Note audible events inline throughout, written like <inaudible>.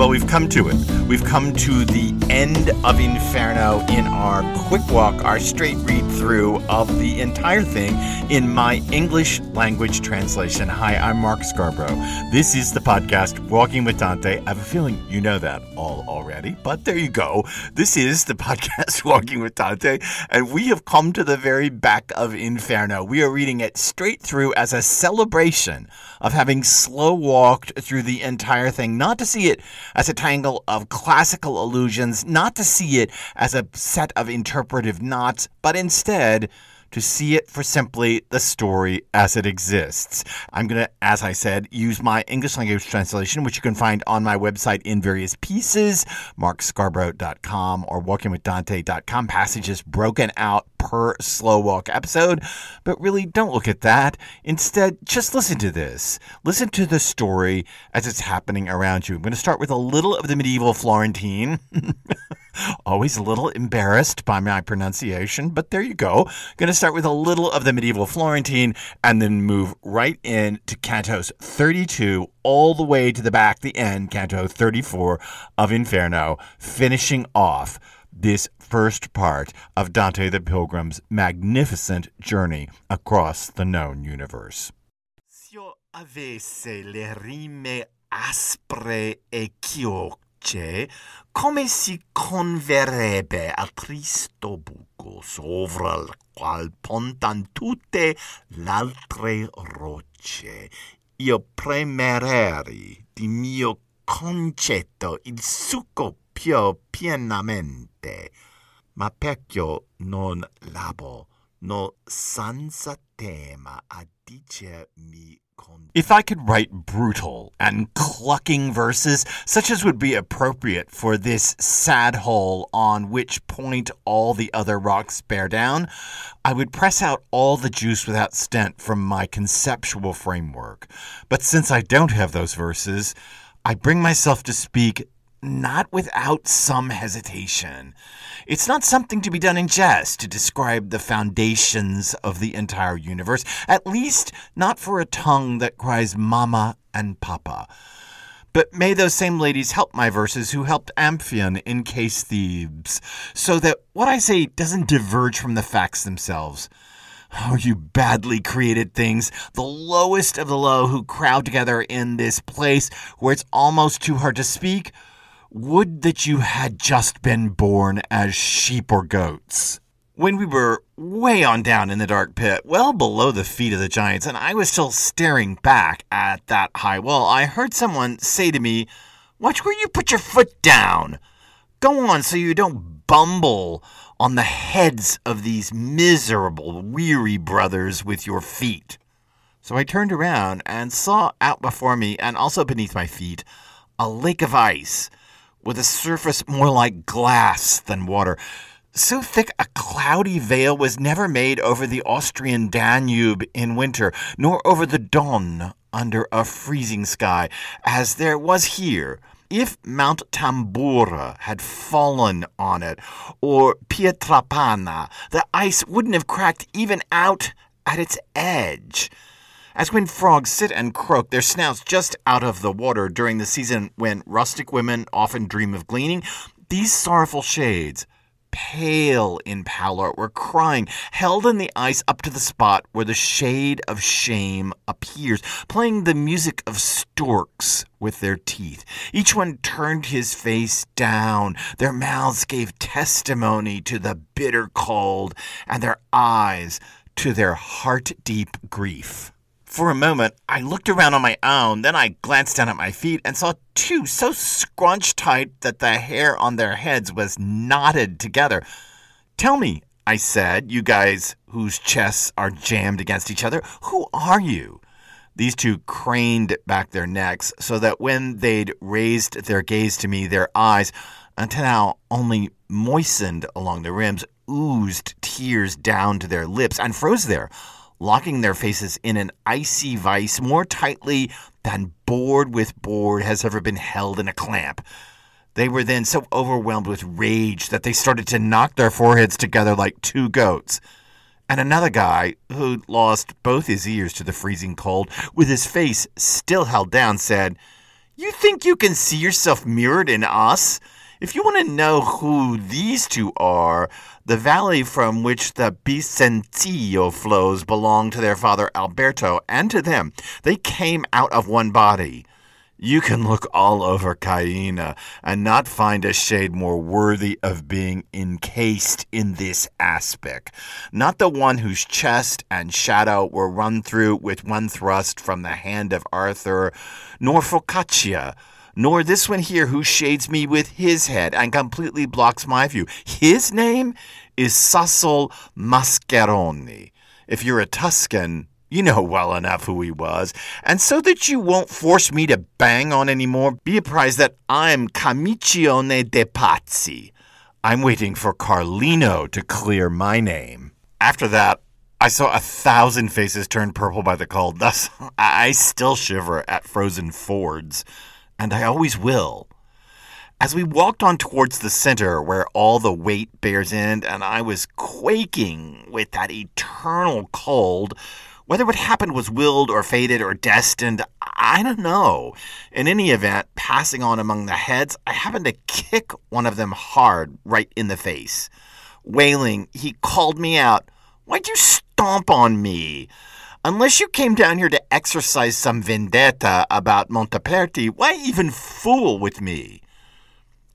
Well, we've come to it. We've come to the end of Inferno in our quick walk, our straight read through of the entire thing in my English language translation. Hi, I'm Mark Scarborough. This is the podcast Walking with Dante. I have a feeling you know that all already, but there you go. This is the <laughs> podcast Walking with Dante, and we have come to the very back of Inferno. We are reading it straight through as a celebration of having slow walked through the entire thing, not to see it as a tangle of classical allusions, not to see it as a set of interpretive knots, but instead to see it for simply the story as it exists. I'm going to, as I said, use my English language translation, which you can find on my website in various pieces, markscarborough.com or walkingwithdante.com, passages broken out per slow walk episode. But really, don't look at that. Instead, just listen to this. Listen to the story as it's happening around you. I'm going to start with a little of the medieval Florentine. <laughs> Always a little embarrassed by my pronunciation, but there you go. Going to start with a little of the medieval Florentine and then move right in to cantos 32 all the way to the back, the end, canto 34 of Inferno, finishing off this first part of Dante the Pilgrim's magnificent journey across the known universe. Se io avesse le rime aspre e chiocce, come si converrebbe al tristo buco sopra il qual pontan tutte l'altre rocce. Io premereri di mio concetto il succo più pienamente, ma perché non labo, no senza tema a dicermi if I could write brutal and clucking verses, such as would be appropriate for this sad hole on which point all the other rocks bear down, I would press out all the juice without stint from my conceptual framework. But since I don't have those verses, I bring myself to speak not without some hesitation. It's not something to be done in jest to describe the foundations of the entire universe, at least not for a tongue that cries mama and papa. But may those same ladies help my verses who helped Amphion encase Thebes, so that what I say doesn't diverge from the facts themselves. Oh, you badly created things, the lowest of the low who crowd together in this place where it's almost too hard to speak would that you had just been born as sheep or goats. When we were way on down in the dark pit, well below the feet of the giants, and I was still staring back at that high wall, I heard someone say to me, Watch where you put your foot down. Go on so you don't bumble on the heads of these miserable, weary brothers with your feet. So I turned around and saw out before me, and also beneath my feet, a lake of ice with a surface more like glass than water. So thick a cloudy veil was never made over the Austrian Danube in winter, nor over the Don under a freezing sky, as there was here. If Mount Tambura had fallen on it, or Pietrapana, the ice wouldn't have cracked even out at its edge as when frogs sit and croak, their snouts just out of the water during the season when rustic women often dream of gleaning, these sorrowful shades, pale in pallor, were crying, held in the ice up to the spot where the shade of shame appears, playing the music of storks with their teeth. Each one turned his face down, their mouths gave testimony to the bitter cold, and their eyes to their heart deep grief. For a moment, I looked around on my own, then I glanced down at my feet and saw two so scrunched tight that the hair on their heads was knotted together. Tell me, I said, you guys whose chests are jammed against each other, who are you? These two craned back their necks so that when they'd raised their gaze to me, their eyes, until now only moistened along the rims, oozed tears down to their lips and froze there locking their faces in an icy vice more tightly than board with board has ever been held in a clamp. They were then so overwhelmed with rage that they started to knock their foreheads together like two goats. And another guy, who'd lost both his ears to the freezing cold, with his face still held down, said, You think you can see yourself mirrored in us? If you want to know who these two are, the valley from which the Bisenzio flows belonged to their father Alberto and to them. They came out of one body. You can look all over Caina and not find a shade more worthy of being encased in this aspic. Not the one whose chest and shadow were run through with one thrust from the hand of Arthur, nor Focaccia, nor this one here who shades me with his head and completely blocks my view. His name is Sassol Mascheroni. If you're a Tuscan, you know well enough who he was. And so that you won't force me to bang on anymore, be apprised that I'm Camicione de Pazzi. I'm waiting for Carlino to clear my name. After that, I saw a thousand faces turn purple by the cold. Thus, <laughs> I still shiver at frozen fords, and I always will. As we walked on towards the center where all the weight bears in, and I was quaking with that eternal cold, whether what happened was willed or fated or destined, I don't know. In any event, passing on among the heads, I happened to kick one of them hard right in the face. Wailing, he called me out. Why'd you stomp on me? Unless you came down here to exercise some vendetta about Montaperti, why even fool with me?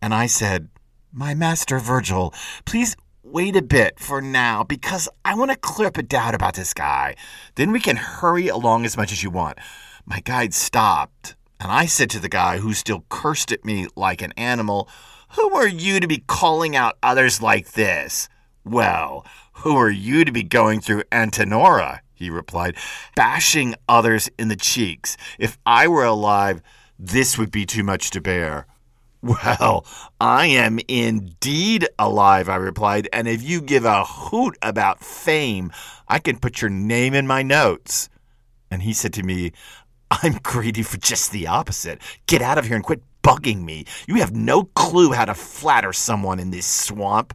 And I said, My master Virgil, please wait a bit for now because I want to clear up a doubt about this guy. Then we can hurry along as much as you want. My guide stopped, and I said to the guy who still cursed at me like an animal, Who are you to be calling out others like this? Well, who are you to be going through Antenora? He replied, bashing others in the cheeks. If I were alive, this would be too much to bear. <laughs> Well, I am indeed alive, I replied, and if you give a hoot about fame, I can put your name in my notes. And he said to me, I'm greedy for just the opposite. Get out of here and quit bugging me. You have no clue how to flatter someone in this swamp.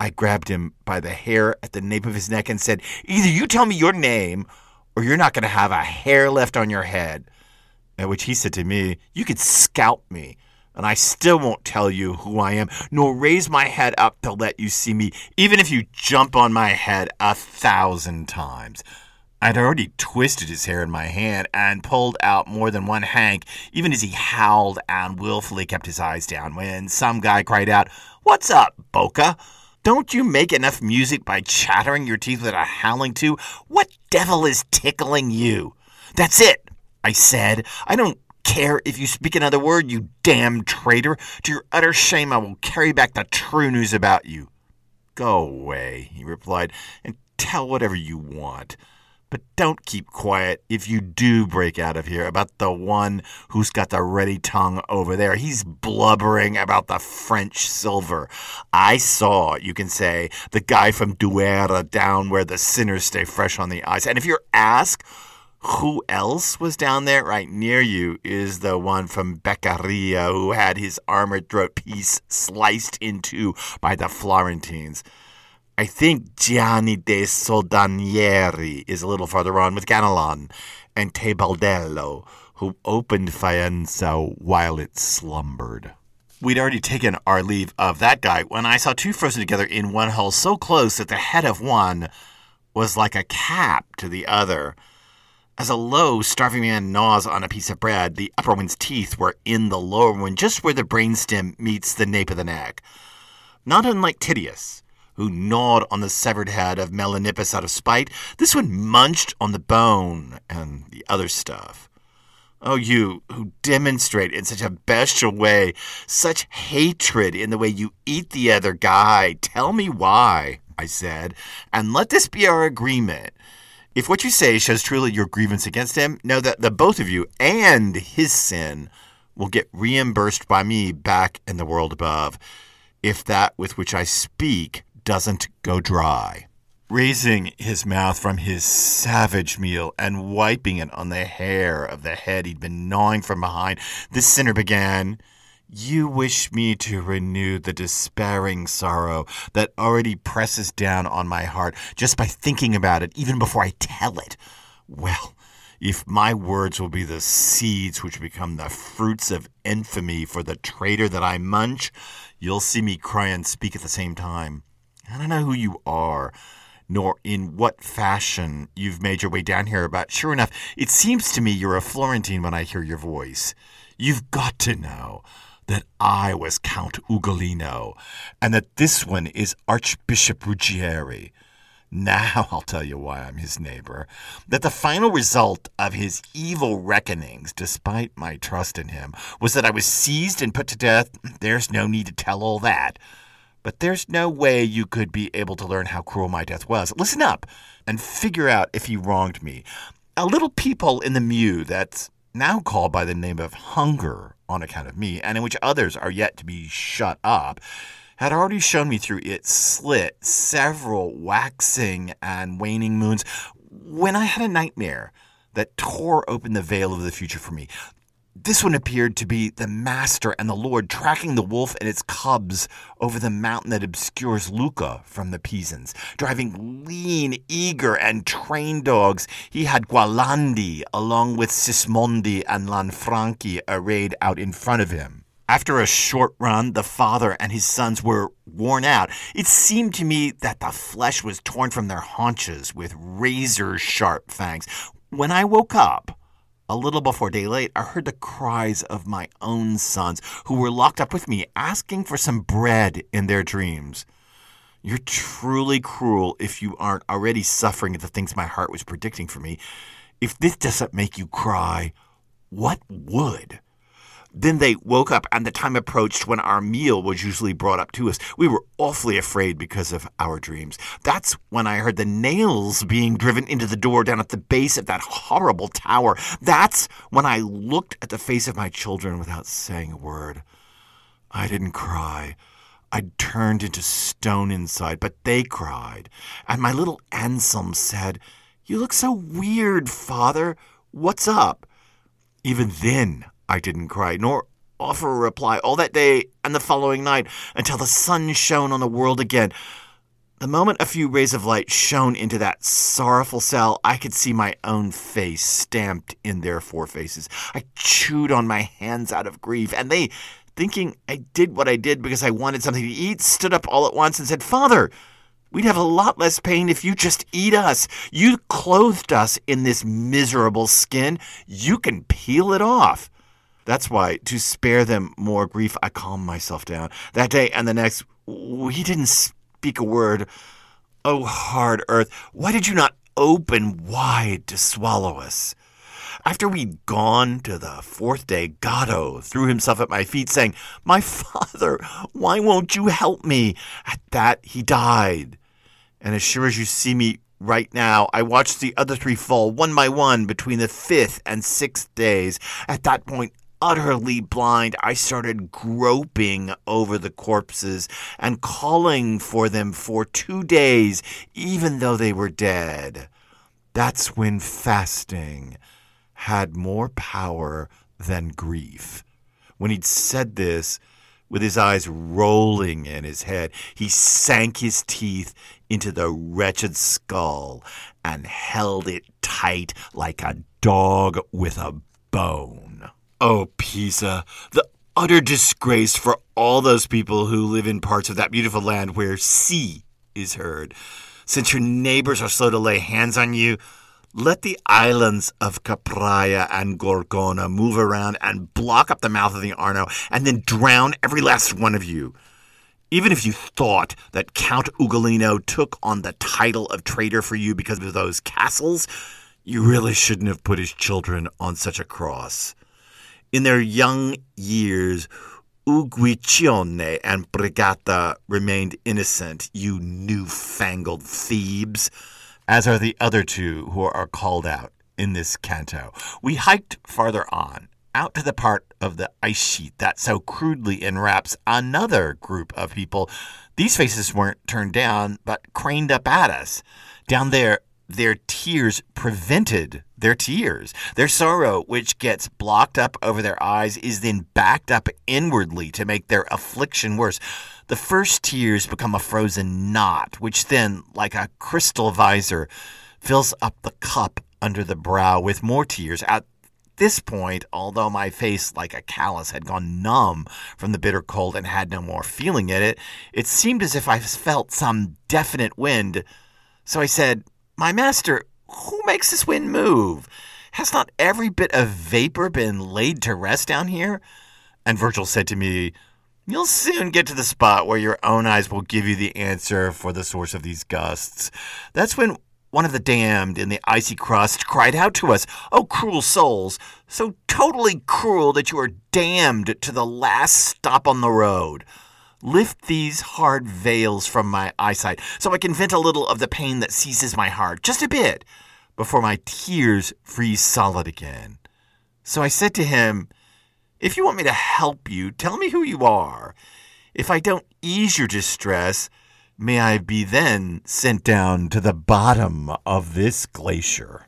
I grabbed him by the hair at the nape of his neck and said, Either you tell me your name, or you're not going to have a hair left on your head. At which he said to me, You could scalp me and I still won't tell you who I am, nor raise my head up to let you see me, even if you jump on my head a thousand times. I'd already twisted his hair in my hand and pulled out more than one hank, even as he howled and willfully kept his eyes down, when some guy cried out, What's up, Bocca? Don't you make enough music by chattering your teeth with a howling too? What devil is tickling you? That's it, I said. I don't care if you speak another word, you damn traitor. To your utter shame, I will carry back the true news about you. Go away, he replied, and tell whatever you want. But don't keep quiet if you do break out of here about the one who's got the ready tongue over there. He's blubbering about the French silver. I saw, you can say, the guy from Duera down where the sinners stay fresh on the ice. And if you're asked, who else was down there right near you is the one from Beccaria who had his armored throat piece sliced in two by the Florentines. I think Gianni de Soldanieri is a little farther on with Ganelon and Tebaldello, who opened Faenza while it slumbered. We'd already taken our leave of that guy when I saw two frozen together in one hull so close that the head of one was like a cap to the other. As a low, starving man gnaws on a piece of bread, the upper one's teeth were in the lower one, just where the brainstem meets the nape of the neck. Not unlike Tydeus, who gnawed on the severed head of Melanippus out of spite, this one munched on the bone and the other stuff. Oh, you who demonstrate in such a bestial way such hatred in the way you eat the other guy, tell me why, I said, and let this be our agreement. If what you say shows truly your grievance against him, know that the both of you and his sin will get reimbursed by me back in the world above, if that with which I speak doesn't go dry. Raising his mouth from his savage meal and wiping it on the hair of the head he'd been gnawing from behind, this sinner began. You wish me to renew the despairing sorrow that already presses down on my heart just by thinking about it, even before I tell it. Well, if my words will be the seeds which become the fruits of infamy for the traitor that I munch, you'll see me cry and speak at the same time. I don't know who you are, nor in what fashion you've made your way down here, but sure enough, it seems to me you're a Florentine when I hear your voice. You've got to know that I was Count Ugolino, and that this one is Archbishop Ruggieri. Now <laughs> I'll tell you why I'm his neighbor. That the final result of his evil reckonings, despite my trust in him, was that I was seized and put to death. There's no need to tell all that. But there's no way you could be able to learn how cruel my death was. Listen up and figure out if he wronged me. A little people in the Mew that's now called by the name of hunger on account of me, and in which others are yet to be shut up, had already shown me through its slit several waxing and waning moons when I had a nightmare that tore open the veil of the future for me. This one appeared to be the master and the lord tracking the wolf and its cubs over the mountain that obscures Lucca from the Pisans. Driving lean, eager, and trained dogs, he had Gualandi along with Sismondi and Lanfranchi arrayed out in front of him. After a short run, the father and his sons were worn out. It seemed to me that the flesh was torn from their haunches with razor sharp fangs. When I woke up, a little before daylight, I heard the cries of my own sons, who were locked up with me, asking for some bread in their dreams. You're truly cruel if you aren't already suffering at the things my heart was predicting for me. If this doesn't make you cry, what would? Then they woke up, and the time approached when our meal was usually brought up to us. We were awfully afraid because of our dreams. That's when I heard the nails being driven into the door down at the base of that horrible tower. That's when I looked at the face of my children without saying a word. I didn't cry. I turned into stone inside, but they cried. And my little Anselm said, You look so weird, father. What's up? Even then, I didn't cry, nor offer a reply all that day and the following night until the sun shone on the world again. The moment a few rays of light shone into that sorrowful cell, I could see my own face stamped in their four faces. I chewed on my hands out of grief, and they, thinking I did what I did because I wanted something to eat, stood up all at once and said, Father, We'd have a lot less pain if you just eat us. You clothed us in this miserable skin. You can peel it off. That's why, to spare them more grief, I calmed myself down. That day and the next, we didn't speak a word. Oh, hard earth, why did you not open wide to swallow us? After we'd gone to the fourth day, Gaddo oh, threw himself at my feet, saying, My <laughs> father, why won't you help me? At that, he died. And as sure as you see me right now, I watched the other three fall one by one between the fifth and sixth days. At that point, utterly blind, I started groping over the corpses and calling for them for two days, even though they were dead. That's when fasting had more power than grief. When he'd said this, with his eyes rolling in his head, he sank his teeth into the wretched skull and held it tight like a dog with a bone. Oh, Pisa, the utter disgrace for all those people who live in parts of that beautiful land where sea is heard. Since your neighbors are slow to lay hands on you, let the islands of Capraia and Gorgona move around and block up the mouth of the Arno and then drown every last one of you. Even if you thought that Count Ugolino took on the title of traitor for you because of those castles, you really shouldn't have put his children on such a cross. In their young years, Uguccione and Brigata remained innocent, you newfangled thieves, as are the other two who are called out in this canto. We hiked farther on, out to the part of the ice sheet that so crudely enwraps another group of people. These faces weren't turned down, but craned up at us. Down there, their tears prevented their tears. Their sorrow, which gets blocked up over their eyes, is then backed up inwardly to make their affliction worse. The first tears become a frozen knot, which then, like a crystal visor, fills up the cup under the brow with more tears. At this point, although my face like a callus had gone numb from the bitter cold and had no more feeling in it, it seemed as if I felt some definite wind. So I said, My master, who makes this wind move? Has not every bit of vapor been laid to rest down here? And Virgil said to me, You'll soon get to the spot where your own eyes will give you the answer for the source of these gusts. That's when one of the damned in the icy crust cried out to us, Oh, cruel souls, so totally cruel that you are damned to the last stop on the road. Lift these hard veils from my eyesight so I can vent a little of the pain that seizes my heart, just a bit before my tears freeze solid again. So I said to him, If you want me to help you, tell me who you are. If I don't ease your distress, may I be then sent down to the bottom of this glacier.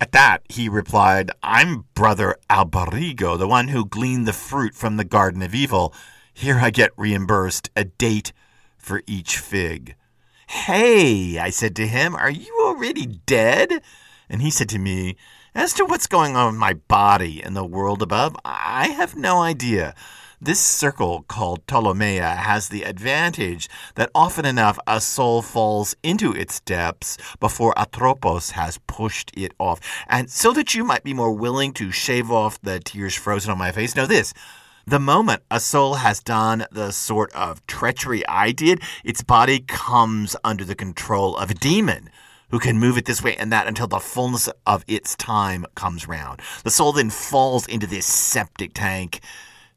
At that, he replied, I'm Brother Alberigo, the one who gleaned the fruit from the Garden of Evil. Here I get reimbursed a date for each fig. Hey, I said to him, are you already dead? And he said to me, As to what's going on with my body in the world above, I have no idea. This circle called Ptolemaea has the advantage that often enough a soul falls into its depths before Atropos has pushed it off. And so that you might be more willing to shave off the tears frozen on my face, know this. The moment a soul has done the sort of treachery I did, its body comes under the control of a demon who can move it this way and that until the fullness of its time comes round. The soul then falls into this septic tank.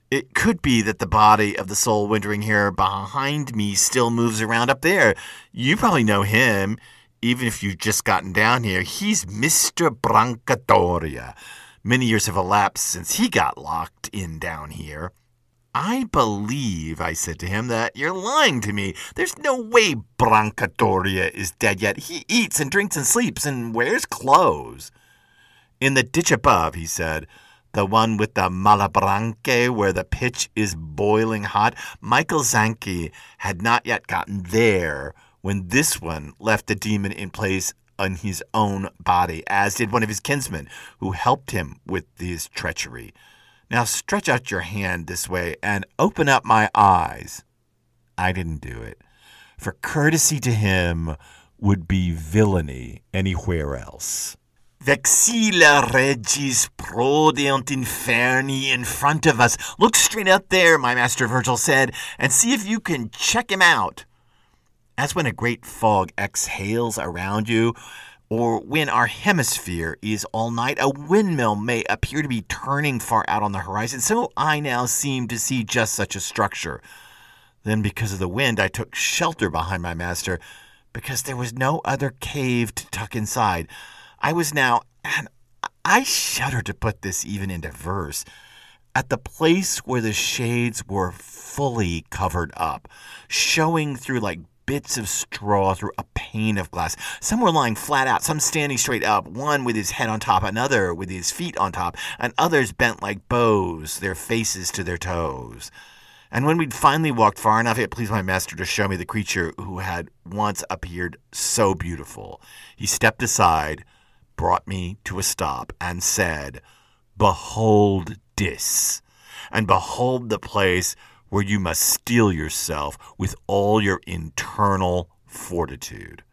It could be that the body of the soul wintering here behind me still moves around up there. You probably know him, even if you've just gotten down here. He's Mr. Branca Doria. Many years have elapsed since he got locked in down here. I believe, I said to him, that you're lying to me. There's no way Branca Doria is dead yet. He eats and drinks and sleeps and wears clothes. In the ditch above, he said, the one with the Malabranche where the pitch is boiling hot, Michael Zanche had not yet gotten there when this one left the demon in place on his own body, as did one of his kinsmen who helped him with his treachery. Now stretch out your hand this way and open up my eyes. I didn't do it, for courtesy to him would be villainy anywhere else. Vexilla regis prodeunt inferni in front of us. Look straight up there, my master Virgil said, and see if you can check him out as when a great fog exhales around you, or when our hemisphere is all night, a windmill may appear to be turning far out on the horizon. So I now seem to see just such a structure. Then, because of the wind, I took shelter behind my master, because there was no other cave to tuck inside. I was now, and I shudder to put this even into verse, at the place where the shades were fully covered up, showing through like bits of straw through a pane of glass. Some were lying flat out, some standing straight up, one with his head on top, another with his feet on top, and others bent like bows, their faces to their toes. And when we'd finally walked far enough, it pleased my master to show me the creature who had once appeared so beautiful. He stepped aside, brought me to a stop, and said, Behold this, and behold the place where you must steel yourself with all your internal fortitude.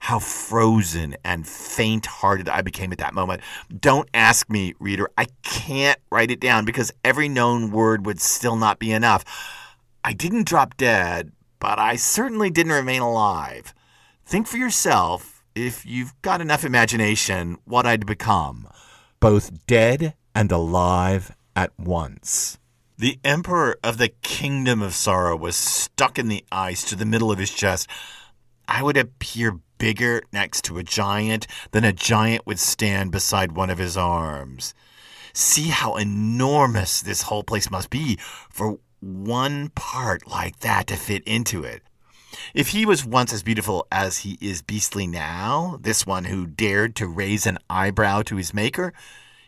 How frozen and faint hearted I became at that moment. Don't ask me, reader. I can't write it down because every known word would still not be enough. I didn't drop dead, but I certainly didn't remain alive. Think for yourself, if you've got enough imagination, what I'd become, both dead and alive at once. The emperor of the kingdom of sorrow was stuck in the ice to the middle of his chest. I would appear bigger next to a giant than a giant would stand beside one of his arms. See how enormous this whole place must be for one part like that to fit into it. If he was once as beautiful as he is beastly now, this one who dared to raise an eyebrow to his maker,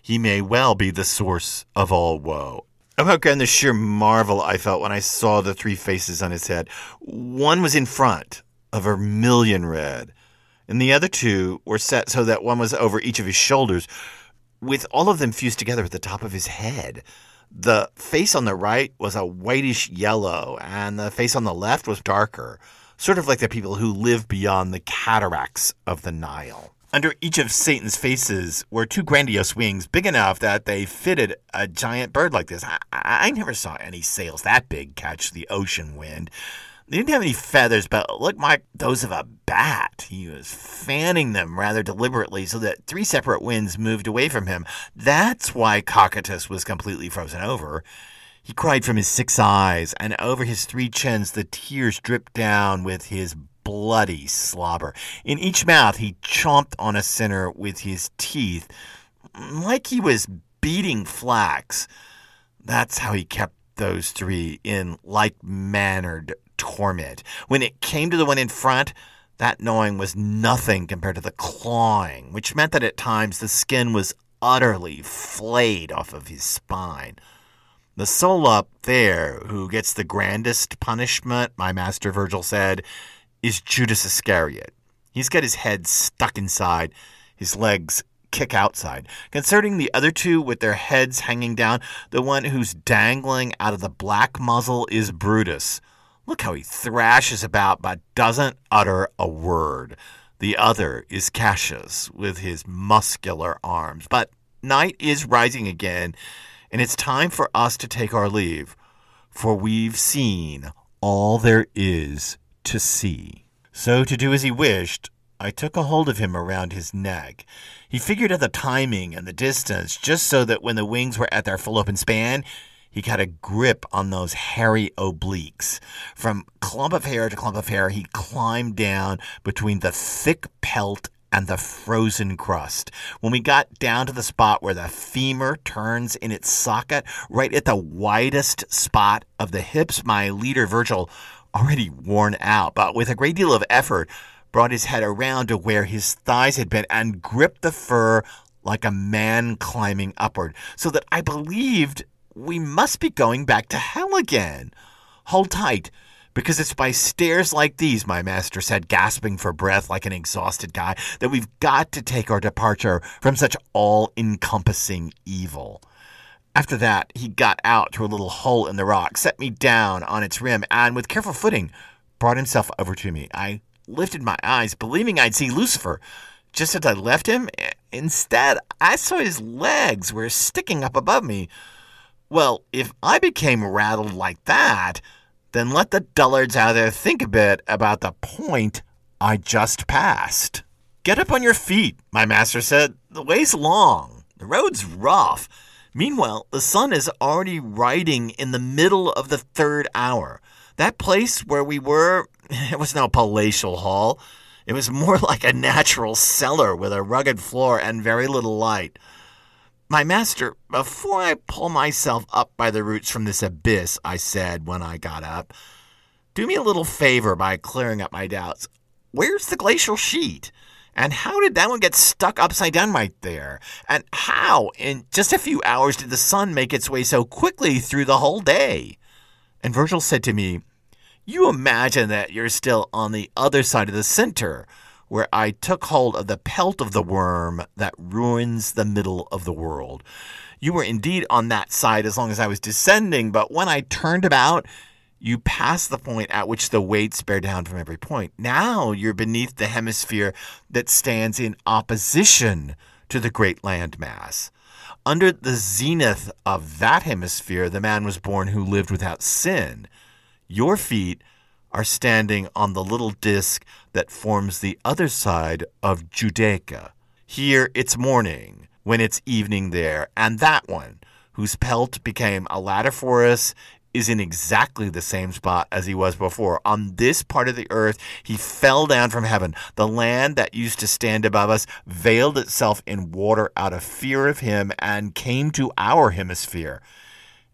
he may well be the source of all woe. And the sheer marvel I felt when I saw the three faces on his head. One was in front, a vermilion red, and the other two were set so that one was over each of his shoulders, with all of them fused together at the top of his head. The face on the right was a whitish yellow, and the face on the left was darker, sort of like the people who live beyond the cataracts of the Nile. Under each of Satan's faces were two grandiose wings, big enough that they fitted a giant bird like this. I, I never saw any sails that big catch the ocean wind. They didn't have any feathers, but looked like those of a bat. He was fanning them rather deliberately so that three separate winds moved away from him. That's why Cocytus was completely frozen over. He cried from his six eyes, and over his three chins the tears dripped down with his bloody slobber. In each mouth, he chomped on a sinner with his teeth, like he was beating flax. That's how he kept those three in like mannered torment. When it came to the one in front, that gnawing was nothing compared to the clawing, which meant that at times the skin was utterly flayed off of his spine. The soul up there who gets the grandest punishment, my master Virgil said, is Judas Iscariot. He's got his head stuck inside, his legs kick outside. Concerning the other two with their heads hanging down, the one who's dangling out of the black muzzle is Brutus. Look how he thrashes about but doesn't utter a word. The other is Cassius with his muscular arms. But night is rising again, and it's time for us to take our leave, for we've seen all there is to see. So, to do as he wished, I took a hold of him around his neck. He figured out the timing and the distance just so that when the wings were at their full open span, he got a grip on those hairy obliques. From clump of hair to clump of hair, he climbed down between the thick pelt and the frozen crust. When we got down to the spot where the femur turns in its socket, right at the widest spot of the hips, my leader Virgil, already worn out, but with a great deal of effort, brought his head around to where his thighs had been and gripped the fur like a man climbing upward, so that I believed we must be going back to hell again. Hold tight, because it's by stairs like these, my master said, gasping for breath like an exhausted guy, that we've got to take our departure from such all encompassing evil. After that, he got out through a little hole in the rock, set me down on its rim, and with careful footing, brought himself over to me. I lifted my eyes, believing I'd see Lucifer. Just as I left him, eh, instead, I saw his legs were sticking up above me. Well, if I became rattled like that, then let the dullards out there think a bit about the point I just passed. Get up on your feet, my master said. The way's long, the road's rough. Meanwhile, the sun is already riding in the middle of the third hour. That place where we were, <laughs> it was no palatial hall. It was more <laughs> like a natural cellar with a rugged floor and very little light. My master, before I pull myself up by the roots from this abyss, I said when I got up, do me a little favor by clearing up my doubts. Where's the glacial sheet? And how did that one get stuck upside down right there? And how, in just a few hours, did the sun make its way so quickly through the whole day? And Virgil said to me, You imagine that you're still on the other side of the center, where I took hold of the pelt of the worm that ruins the middle of the world. You were indeed on that side as long as I was descending, but when I turned about, you pass the point at which the weights bear down from every point. Now you're beneath the hemisphere that stands in opposition to the great land mass. Under the zenith of that hemisphere, the man was born who lived without sin. Your feet are standing on the little disk that forms the other side of Judecca. Here it's morning when it's evening there, and that one, whose pelt became a ladder for us, is in exactly the same spot as he was before. On this part of the earth, he fell down from heaven. The land that used to stand above us veiled itself in water out of fear of him and came to our hemisphere.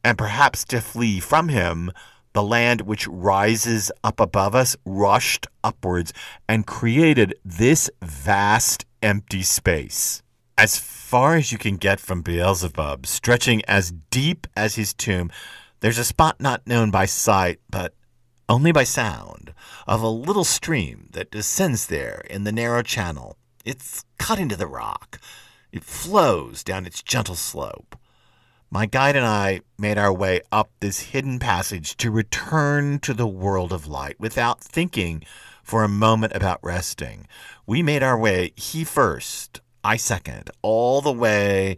And perhaps to flee from him, the land which rises up above us rushed upwards and created this vast empty space. As far as you can get from Beelzebub, stretching as deep as his tomb, there's a spot not known by sight, but only by sound, of a little stream that descends there in the narrow channel. It's cut into the rock. It flows down its gentle slope. My guide and I made our way up this hidden passage to return to the world of light without thinking for a moment about resting. We made our way, he first, I second, all the way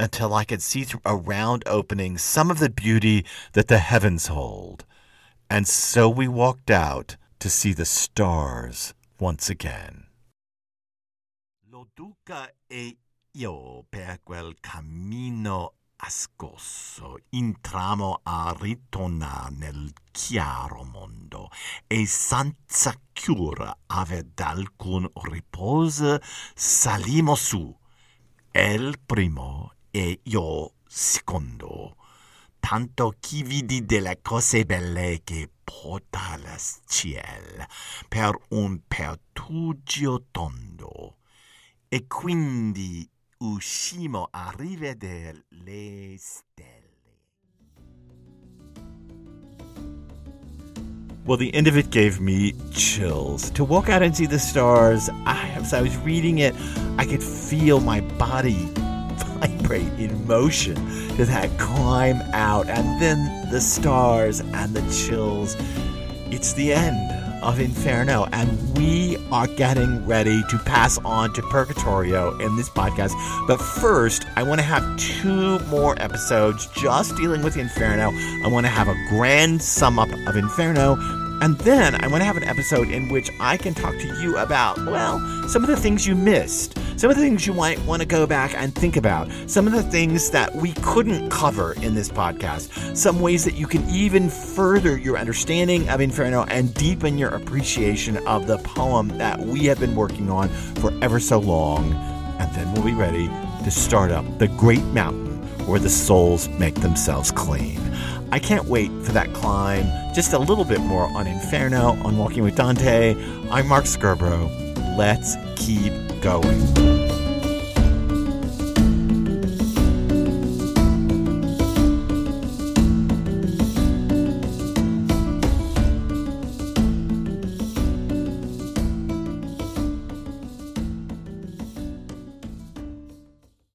until I could see through a round opening some of the beauty that the heavens hold. And so we walked out to see the stars once again. Lo duca e io per quel cammino ascosso entramo a ritornare nel chiaro mondo e senza cura aver d'alcun riposo salimo su el primo e io secondo tanto chi vidi delle cose belle che porta ciel per un pertugio tondo e quindi uscimo a le stelle. Well, the end of it gave me chills. To walk out and see the stars, I, as I was reading it, I could feel my body vibrate in motion to that climb out, and then the stars and the chills. It's the end of Inferno, and we are getting ready to pass on to Purgatorio in this podcast. But first, I want to have two more episodes just dealing with Inferno. I want to have a grand sum up of Inferno. And then I want to have an episode in which I can talk to you about, well, some of the things you missed some of the things you might want to go back and think about, some of the things that we couldn't cover in this podcast, some ways that you can even further your understanding of Inferno and deepen your appreciation of the poem that we have been working on for ever so long. And then we'll be ready to start up the great mountain where the souls make themselves clean. I can't wait for that climb. Just a little bit more on Inferno, on Walking with Dante. I'm Mark Scarborough. Let's keep going.